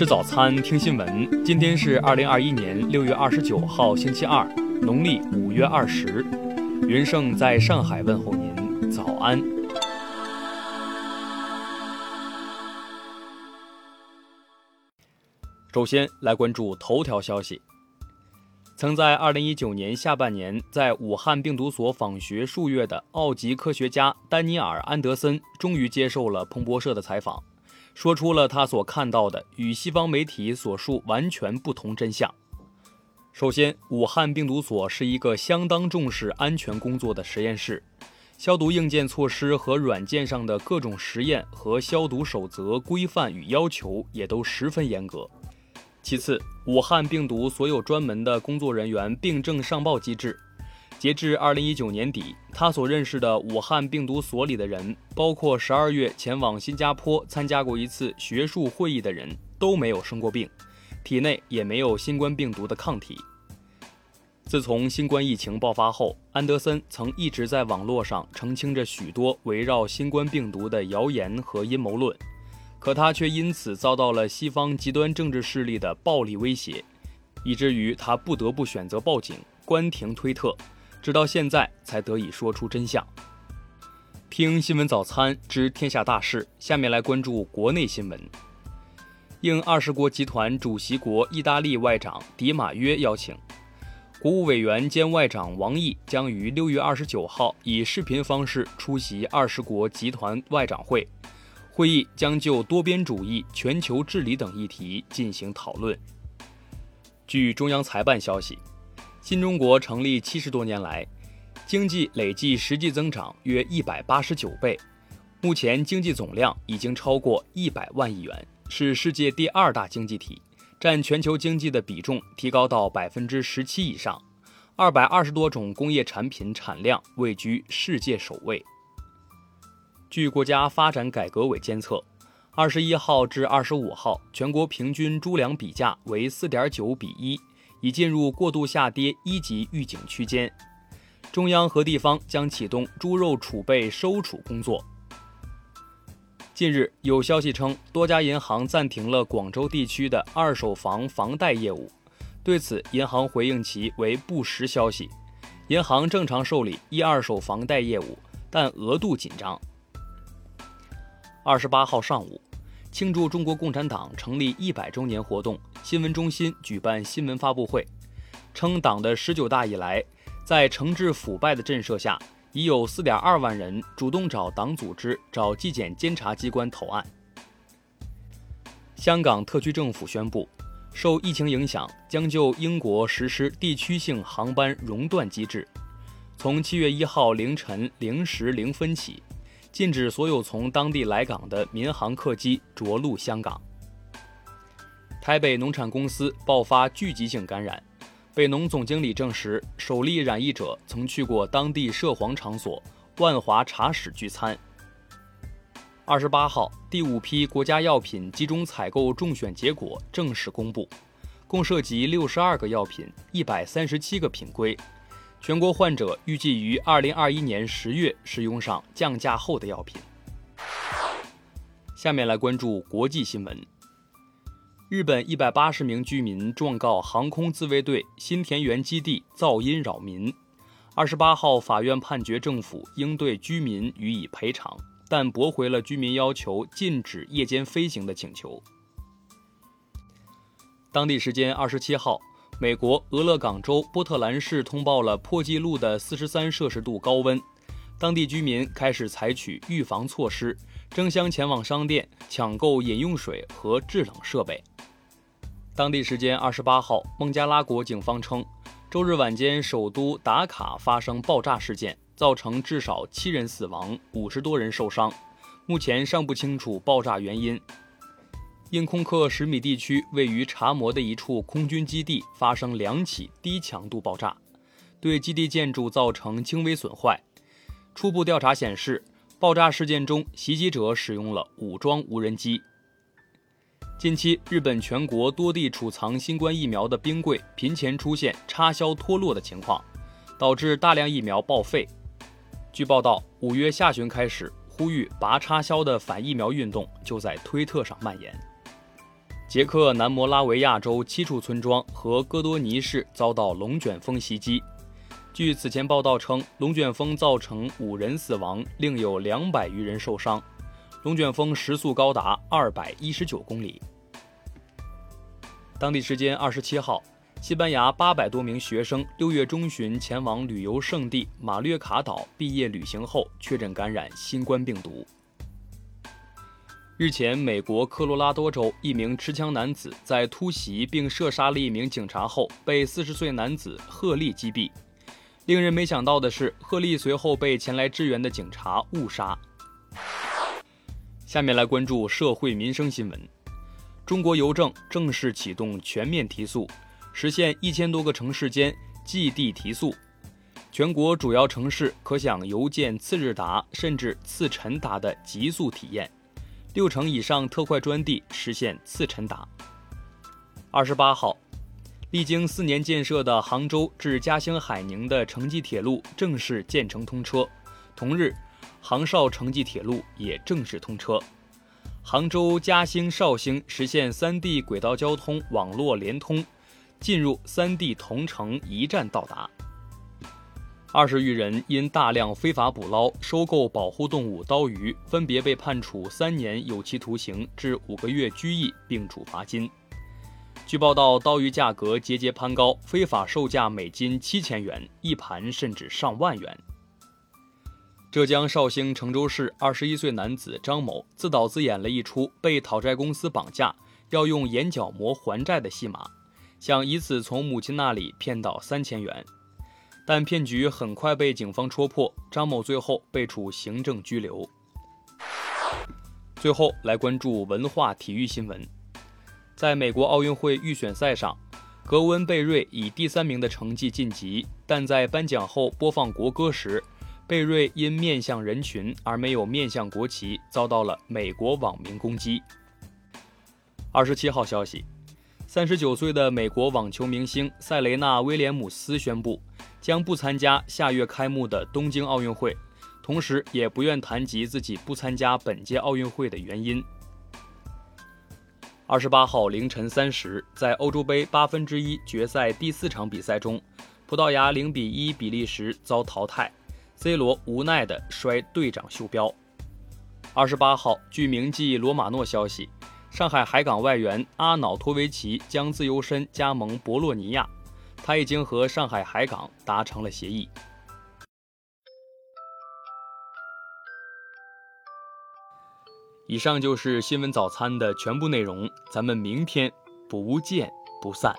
吃早餐，听新闻。今天是二零二一年六月二十九号，星期二，农历五月二十。云盛在上海问候您，早安。首先来关注头条消息。曾在二零一九年下半年在武汉病毒所访学数月的澳籍科学家丹尼尔·安德森，终于接受了彭博社的采访。说出了他所看到的与西方媒体所述完全不同真相。首先，武汉病毒所是一个相当重视安全工作的实验室，消毒硬件措施和软件上的各种实验和消毒守则规范与要求也都十分严格。其次，武汉病毒所有专门的工作人员病症上报机制。截至二零一九年底，他所认识的武汉病毒所里的人，包括十二月前往新加坡参加过一次学术会议的人，都没有生过病，体内也没有新冠病毒的抗体。自从新冠疫情爆发后，安德森曾一直在网络上澄清着许多围绕新冠病毒的谣言和阴谋论，可他却因此遭到了西方极端政治势力的暴力威胁，以至于他不得不选择报警关停推特。直到现在才得以说出真相。听新闻早餐知天下大事，下面来关注国内新闻。应二十国集团主席国意大利外长迪马约邀请，国务委员兼外长王毅将于六月二十九号以视频方式出席二十国集团外长会。会议将就多边主义、全球治理等议题进行讨论。据中央财办消息。新中国成立七十多年来，经济累计实际增长约一百八十九倍，目前经济总量已经超过一百万亿元，是世界第二大经济体，占全球经济的比重提高到百分之十七以上，二百二十多种工业产品产量位居世界首位。据国家发展改革委监测，二十一号至二十五号全国平均猪粮比价为四点九比一。已进入过度下跌一级预警区间，中央和地方将启动猪肉储备收储工作。近日有消息称，多家银行暂停了广州地区的二手房房贷业务。对此，银行回应其为不实消息，银行正常受理一二手房贷业务，但额度紧张。二十八号上午。庆祝中国共产党成立一百周年活动，新闻中心举办新闻发布会，称党的十九大以来，在惩治腐败的震慑下，已有四点二万人主动找党组织、找纪检监察机关投案。香港特区政府宣布，受疫情影响，将就英国实施地区性航班熔断机制，从七月一号凌晨零时零分起。禁止所有从当地来港的民航客机着陆香港。台北农产公司爆发聚集性感染，北农总经理证实，首例染疫者曾去过当地涉黄场所万华茶室聚餐。二十八号，第五批国家药品集中采购中选结果正式公布，共涉及六十二个药品，一百三十七个品规。全国患者预计于二零二一年十月使用上降价后的药品。下面来关注国际新闻。日本一百八十名居民状告航空自卫队新田园基地噪音扰民。二十八号，法院判决政府应对居民予以赔偿，但驳回了居民要求禁止夜间飞行的请求。当地时间二十七号。美国俄勒冈州波特兰市通报了破纪录的四十三摄氏度高温，当地居民开始采取预防措施，争相前往商店抢购饮用水和制冷设备。当地时间二十八号，孟加拉国警方称，周日晚间首都达卡发生爆炸事件，造成至少七人死亡，五十多人受伤，目前尚不清楚爆炸原因。因空克十米地区位于查摩的一处空军基地发生两起低强度爆炸，对基地建筑造成轻微损坏。初步调查显示，爆炸事件中袭击者使用了武装无人机。近期，日本全国多地储藏新冠疫苗的冰柜频前出现插销脱落的情况，导致大量疫苗报废。据报道，五月下旬开始呼吁拔插销的反疫苗运动就在推特上蔓延。捷克南摩拉维亚州七处村庄和戈多尼市遭到龙卷风袭击。据此前报道称，龙卷风造成五人死亡，另有两百余人受伤。龙卷风时速高达二百一十九公里。当地时间二十七号，西班牙八百多名学生六月中旬前往旅游胜地马略卡岛毕业旅行后，确诊感染新冠病毒。日前，美国科罗拉多州一名持枪男子在突袭并射杀了一名警察后，被四十岁男子赫利击毙。令人没想到的是，赫利随后被前来支援的警察误杀。下面来关注社会民生新闻：中国邮政正式启动全面提速，实现一千多个城市间寄递提速，全国主要城市可享邮件次日达甚至次晨达的极速体验。六成以上特快专递实现次晨达。二十八号，历经四年建设的杭州至嘉兴海宁的城际铁路正式建成通车。同日，杭绍城际铁路也正式通车，杭州嘉兴绍兴实现三地轨道交通网络联通，进入三地同城一站到达。二十余人因大量非法捕捞、收购保护动物刀鱼，分别被判处三年有期徒刑至五个月拘役，并处罚金。据报道，刀鱼价格节节攀高，非法售价每斤七千元，一盘甚至上万元。浙江绍兴城州市二十一岁男子张某自导自演了一出被讨债公司绑架，要用眼角膜还债的戏码，想以此从母亲那里骗到三千元。但骗局很快被警方戳破，张某最后被处行政拘留。最后来关注文化体育新闻，在美国奥运会预选赛上，格温贝瑞以第三名的成绩晋级，但在颁奖后播放国歌时，贝瑞因面向人群而没有面向国旗，遭到了美国网民攻击。二十七号消息，三十九岁的美国网球明星塞雷娜·威廉姆斯宣布。将不参加下月开幕的东京奥运会，同时也不愿谈及自己不参加本届奥运会的原因。二十八号凌晨三时，在欧洲杯八分之一决赛第四场比赛中，葡萄牙零比一比利时遭淘汰，C 罗无奈地摔队长袖标。二十八号，据名记罗马诺消息，上海海港外援阿瑙托维奇将自由身加盟博洛尼亚。他已经和上海海港达成了协议。以上就是新闻早餐的全部内容，咱们明天不见不散。